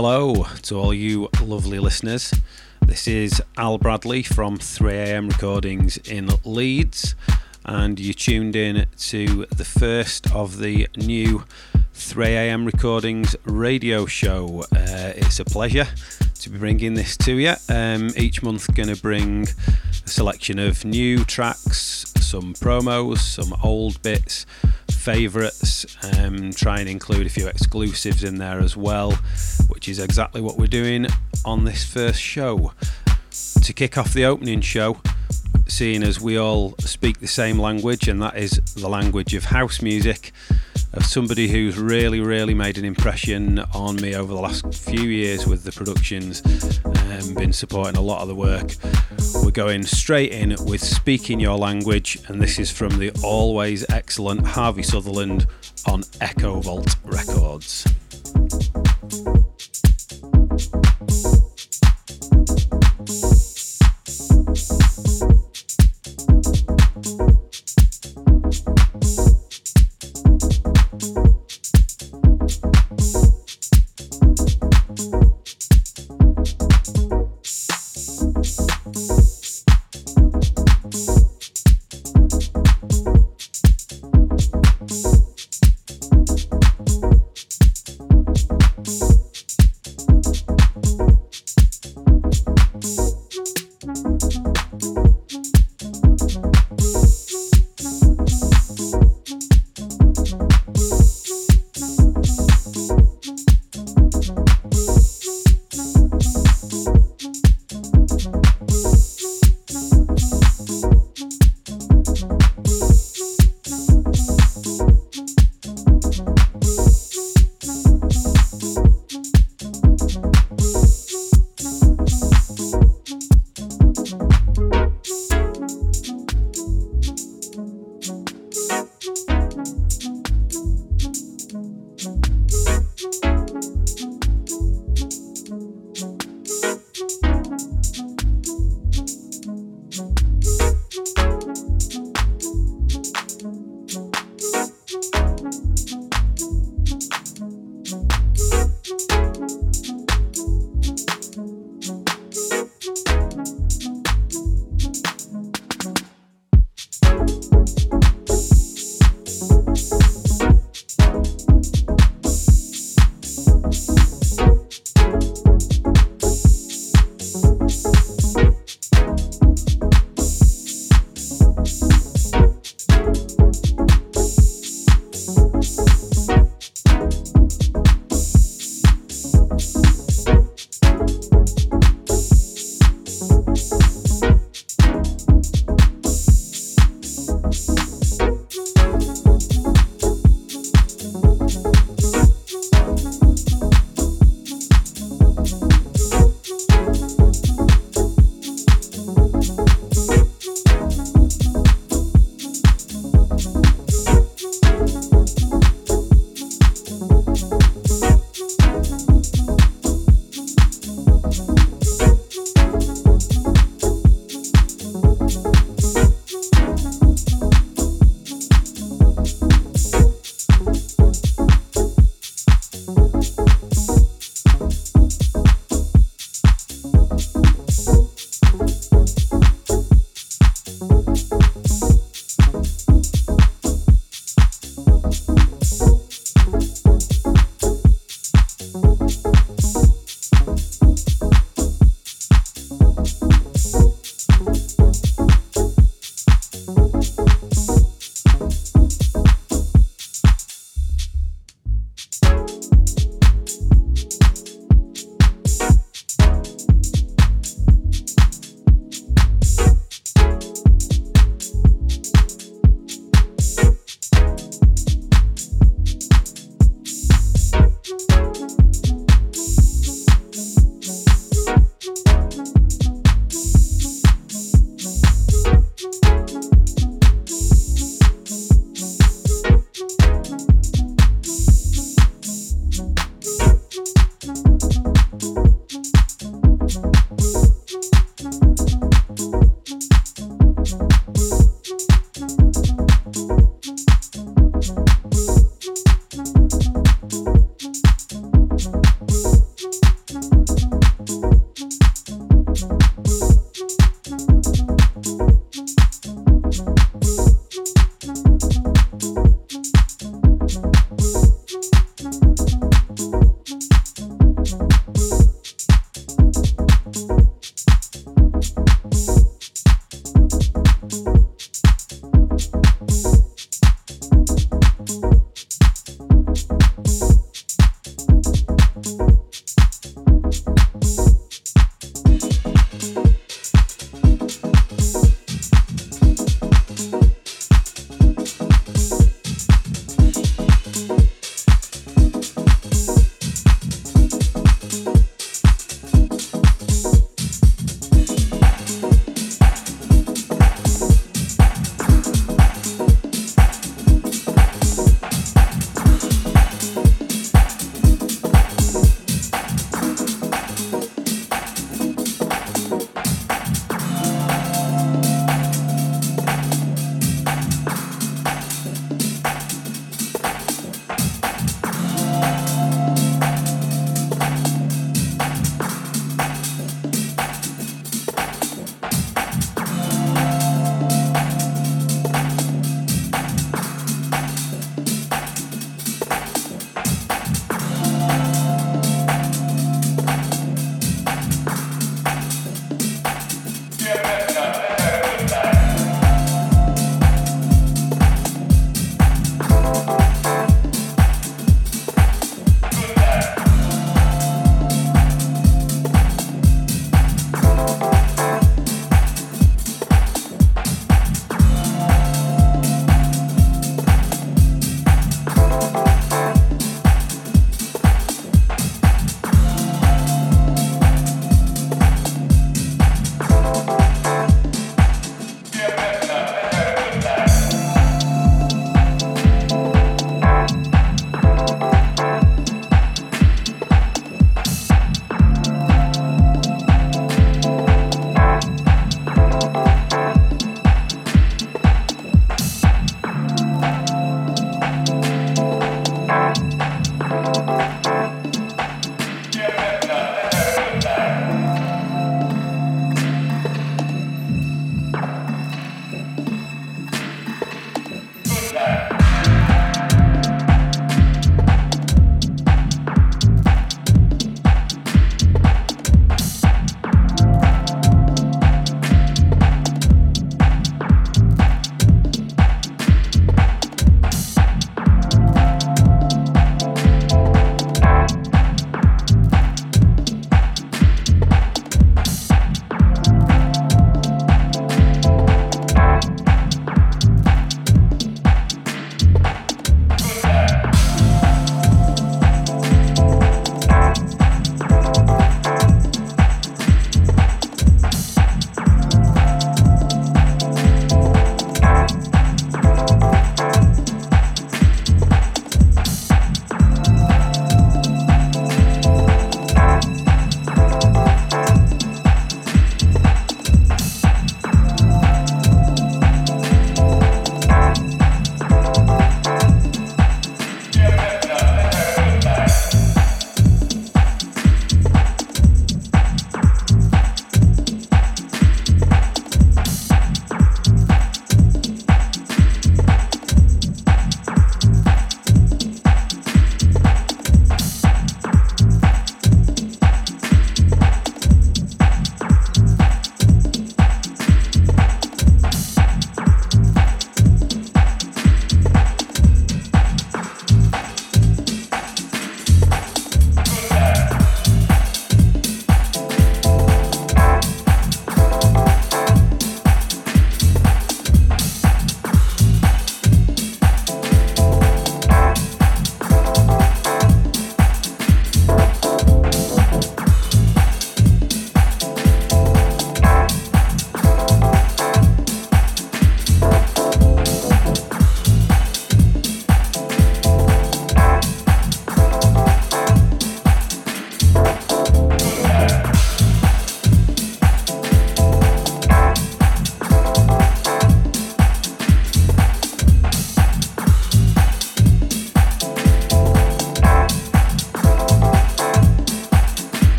Hello to all you lovely listeners. This is Al Bradley from 3am Recordings in Leeds, and you tuned in to the first of the new 3am Recordings radio show. Uh, it's a pleasure to be bringing this to you. Um, each month, going to bring a selection of new tracks, some promos, some old bits, favourites, um, try and include a few exclusives in there as well, which is exactly what we're doing on this first show. To kick off the opening show, seeing as we all speak the same language, and that is the language of house music of somebody who's really, really made an impression on me over the last few years with the productions and um, been supporting a lot of the work. We're going straight in with Speaking Your Language, and this is from the always excellent Harvey Sutherland on Echovolt Records.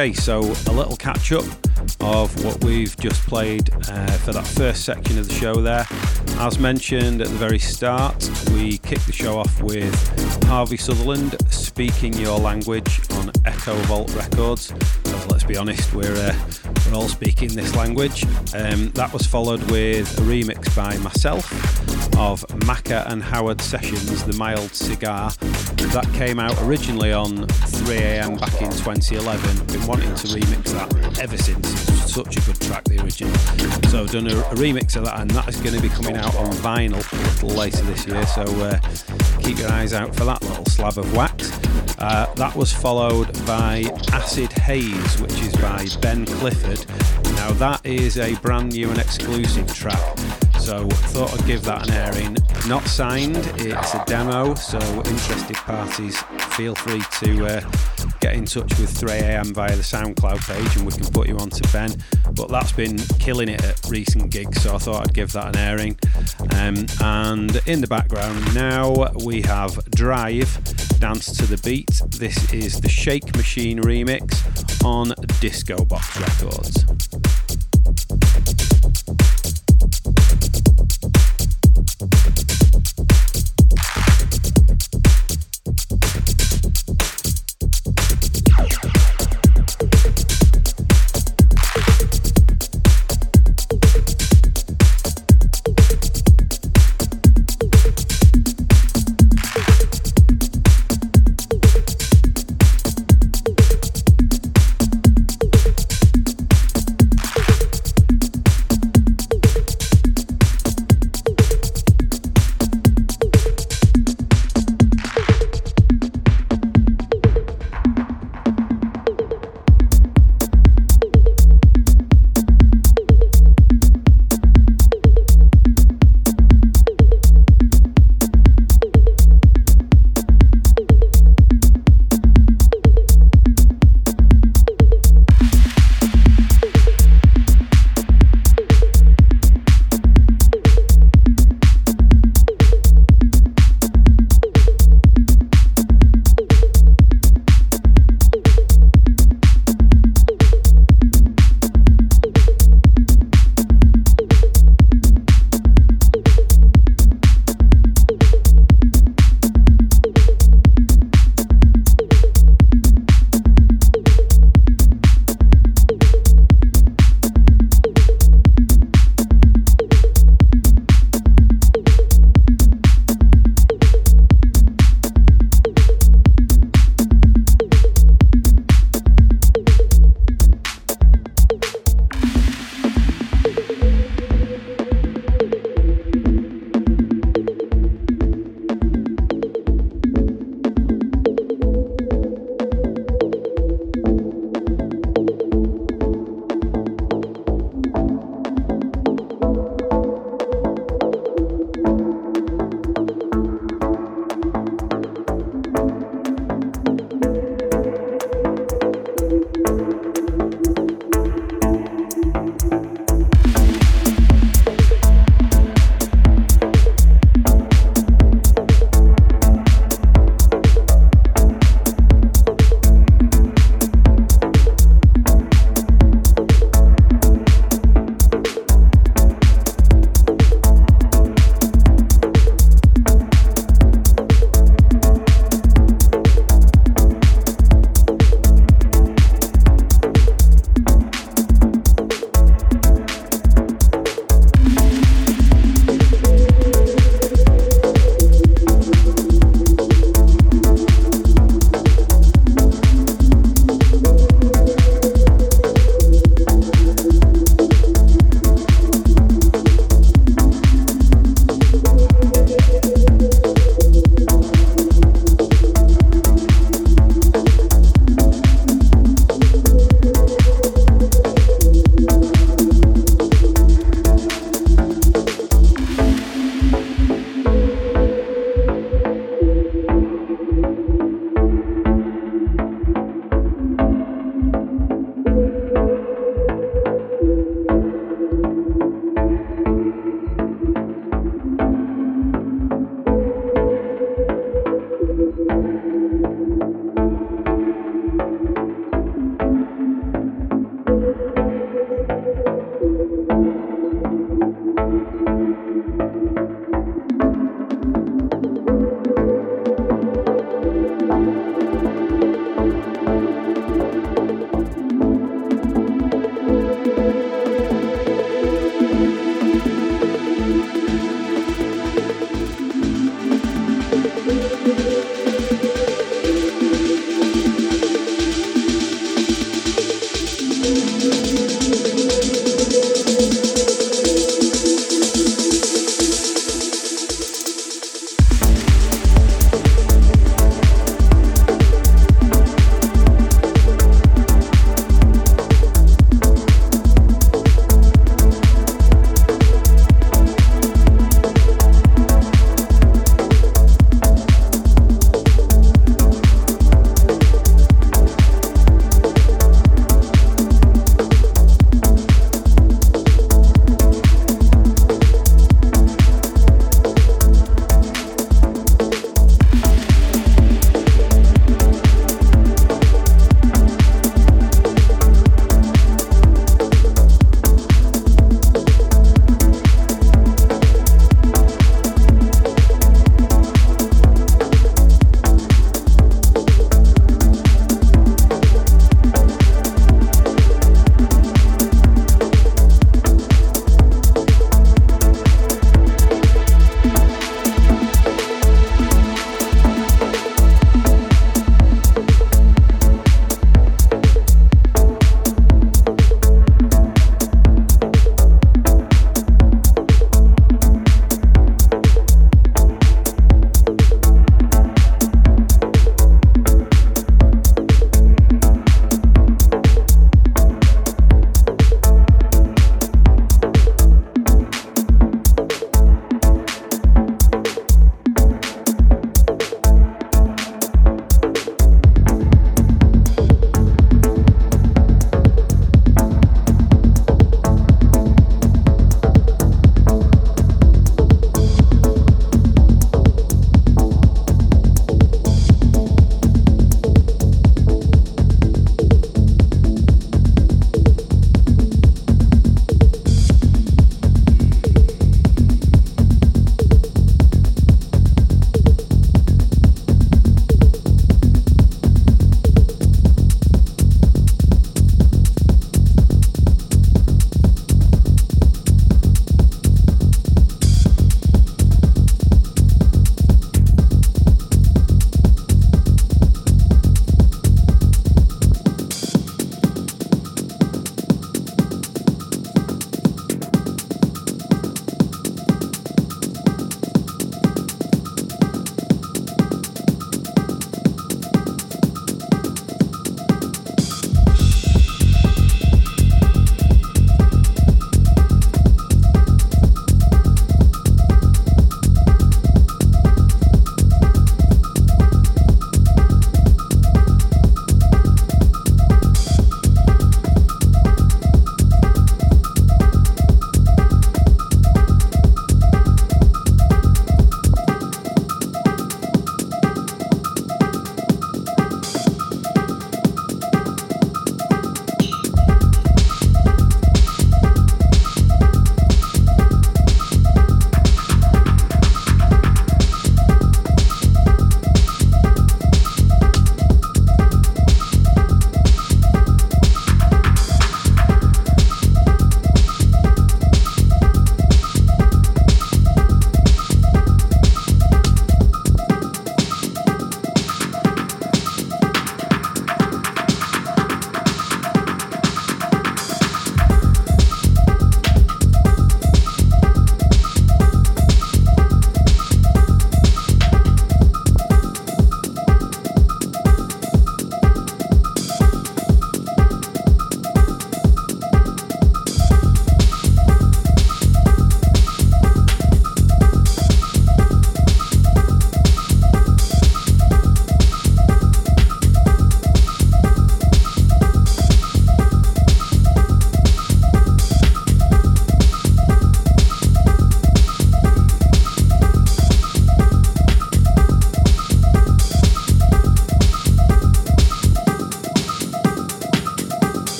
Okay, so a little catch up of what we've just played uh, for that first section of the show there. As mentioned at the very start, we kicked the show off with Harvey Sutherland speaking your language on Echovolt Records. Because let's be honest, we're uh, we're all speaking this language. Um, that was followed with a remix by myself of Makka and Howard Sessions, The Mild Cigar. That came out originally on 3am back in 2011. Been wanting to remix that ever since. Such a good track, the original. So I've done a, a remix of that, and that is going to be coming out on vinyl a little later this year. So uh, keep your eyes out for that little slab of wax. Uh, that was followed by Acid Haze, which is by Ben Clifford. Now, that is a brand new and exclusive track so I thought I'd give that an airing. Not signed, it's a demo, so interested parties feel free to uh, get in touch with 3am via the SoundCloud page and we can put you on to Ben. But that's been killing it at recent gigs, so I thought I'd give that an airing. Um, and in the background now we have Drive, Dance to the Beat. This is the Shake Machine remix on Discobox Records.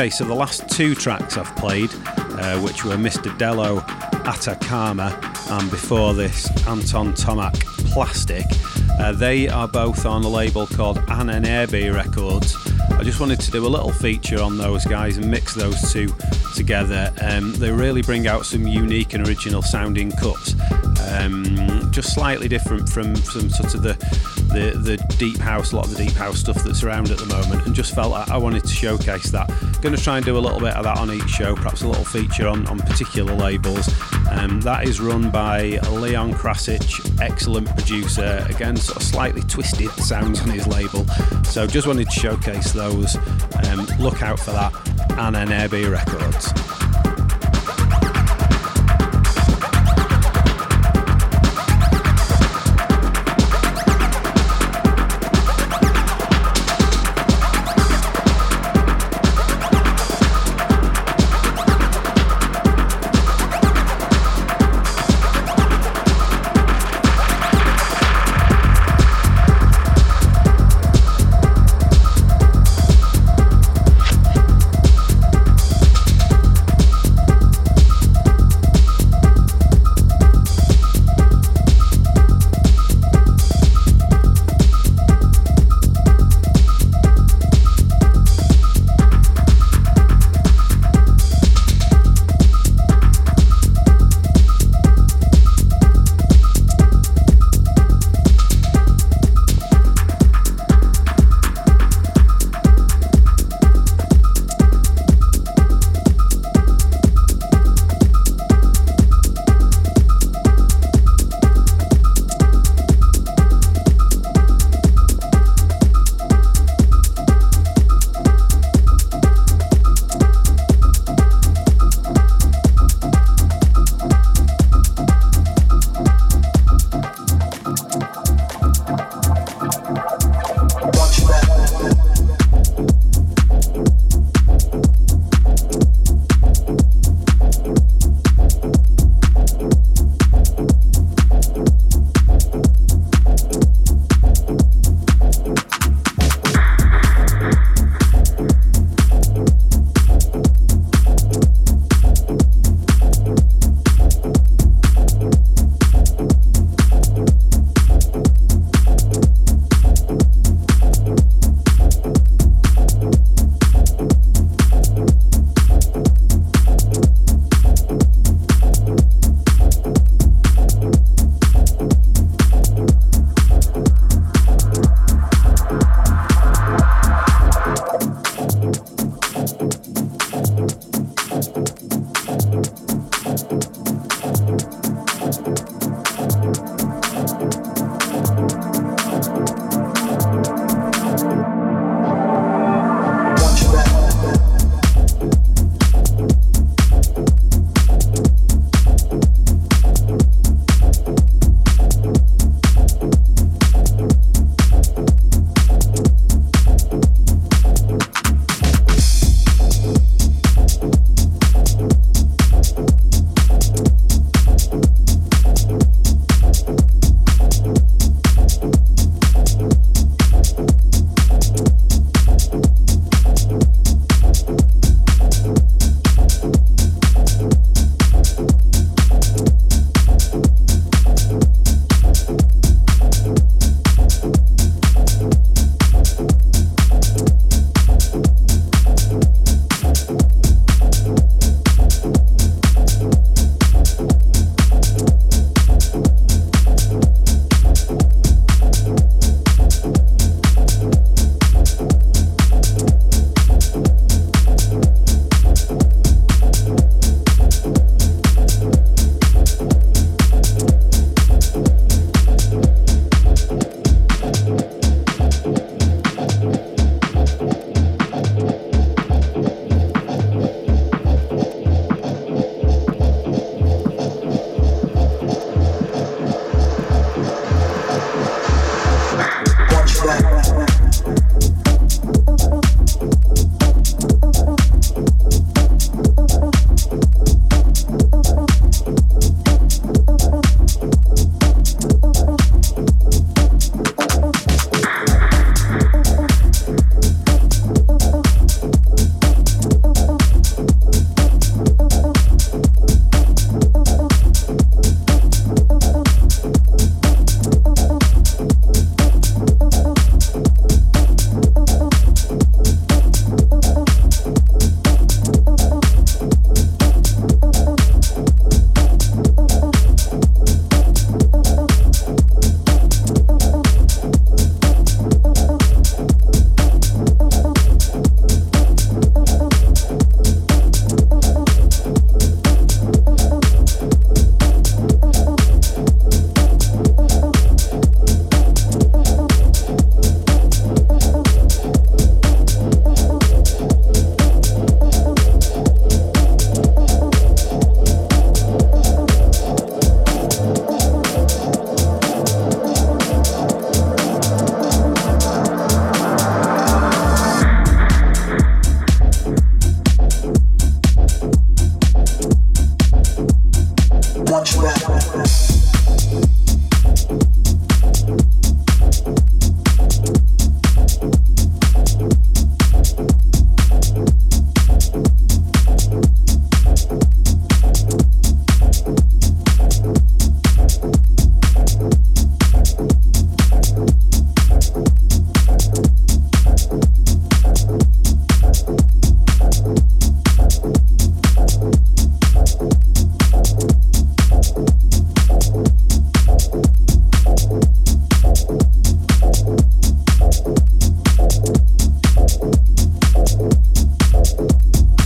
Okay, so the last two tracks I've played, uh, which were Mr. Dello Atacama and before this Anton Tomak Plastik, uh, they are both on a label called Ahnenerbe Records. I just wanted to do a little feature on those guys and mix those two together. Um, they really bring out some unique and original sounding cuts. Um, just slightly different from some sort of the, the the deep house, a lot of the deep house stuff that's around at the moment, and just felt I, I wanted to showcase that. Going to try and do a little bit of that on each show, perhaps a little feature on, on particular labels. Um, that is run by Leon Krasic, excellent producer. Again, sort of slightly twisted sounds on his label. So just wanted to showcase those. Um, look out for that. Ahnenerbe Records.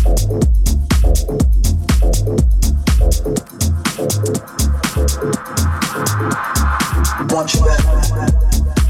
Want you at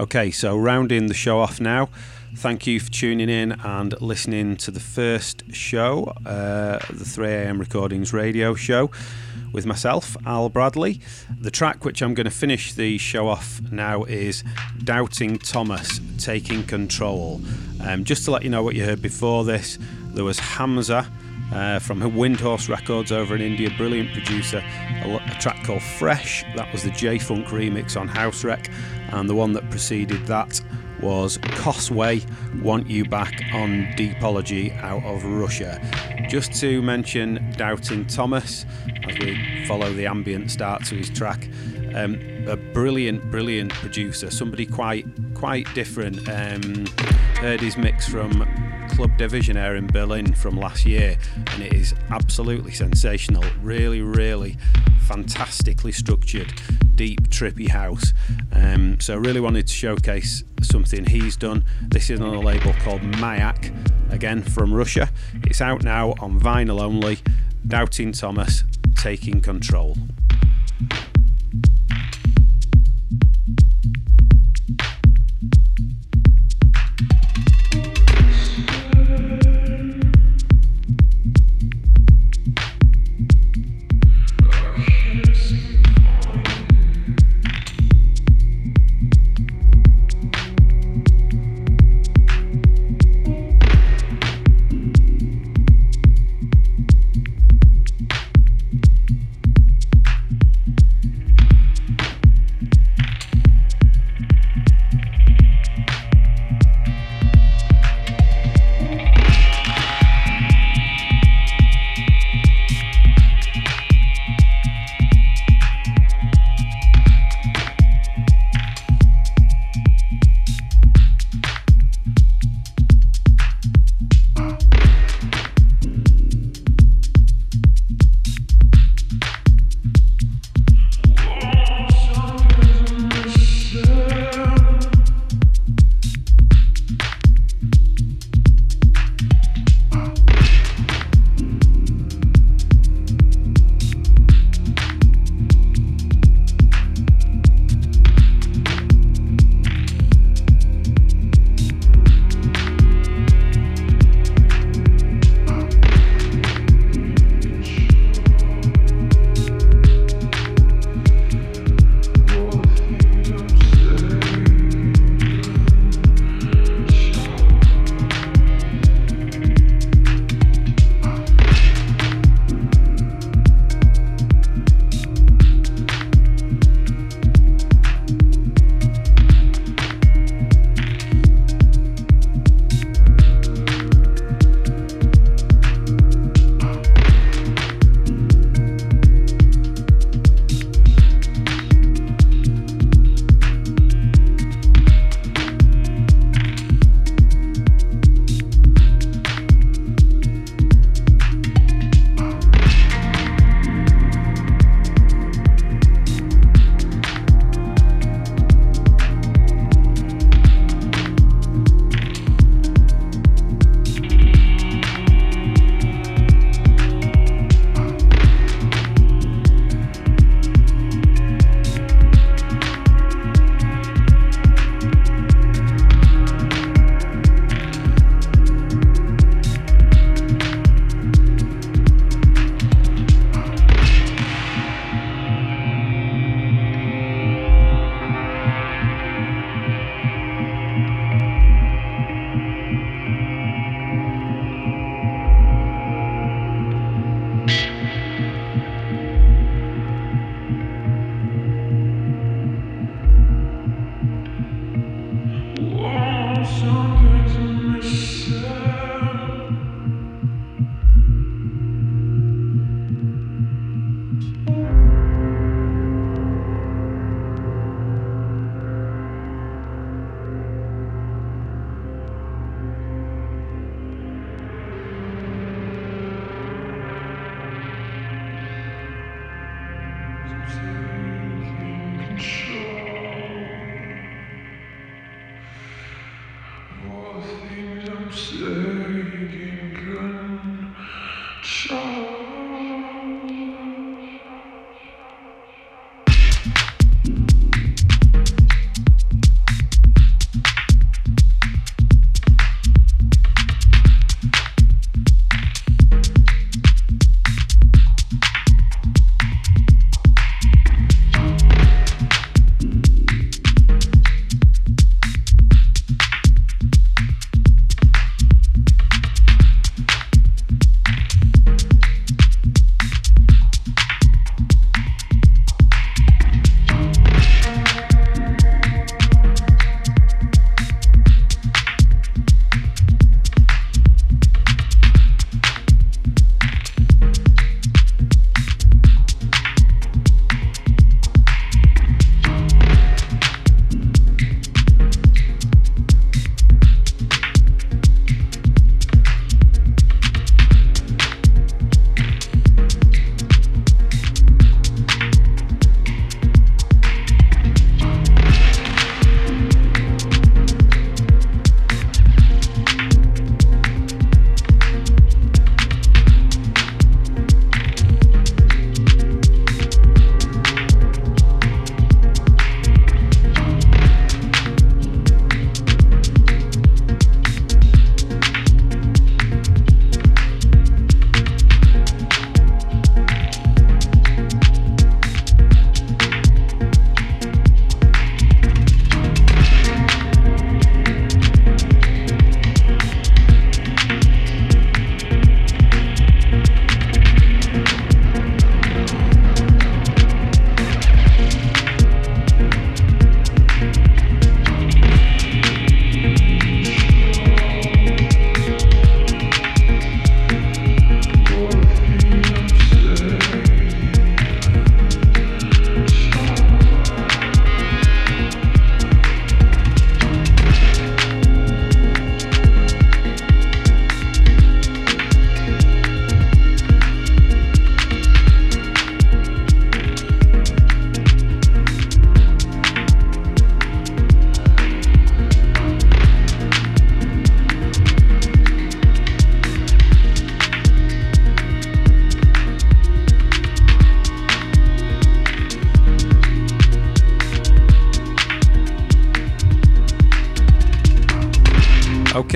Okay, so rounding the show off now. Thank you for tuning in and listening to the first show, uh, the 3am Recordings radio show with myself, Al Bradley. The track which I'm going to finish the show off now is Doubting Thomas Taking Control. Um, just to let you know what you heard before this, there was Hamza. Uh, from Windhorse Records over in India, brilliant producer. A, a track called Fresh, that was the JFunc remix on Housewreck, and the one that preceded that was Cossway Want You Back on Deepology out of Russia. Just to mention Doubting Thomas as we follow the ambient start to his track. Um, a brilliant, brilliant producer, somebody quite quite different. Um, heard his mix from Club der Visionaere in Berlin from last year, and it is absolutely sensational. Really, really fantastically structured, deep, trippy house. Um, so, I really wanted to showcase something he's done. This is on a label called Mayak, again from Russia. It's out now on vinyl only. Doubting Thomas, taking control.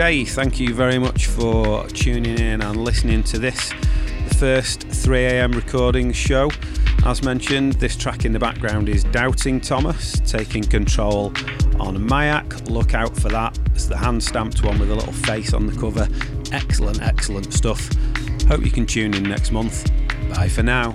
Okay, thank you very much for tuning in and listening to this, the first 3am recording show. As mentioned, this track in the background is Doubting Thomas, taking control on Mayak. Look out for that. It's the hand stamped one with a little face on the cover. Excellent, excellent stuff. Hope you can tune in next month. Bye for now.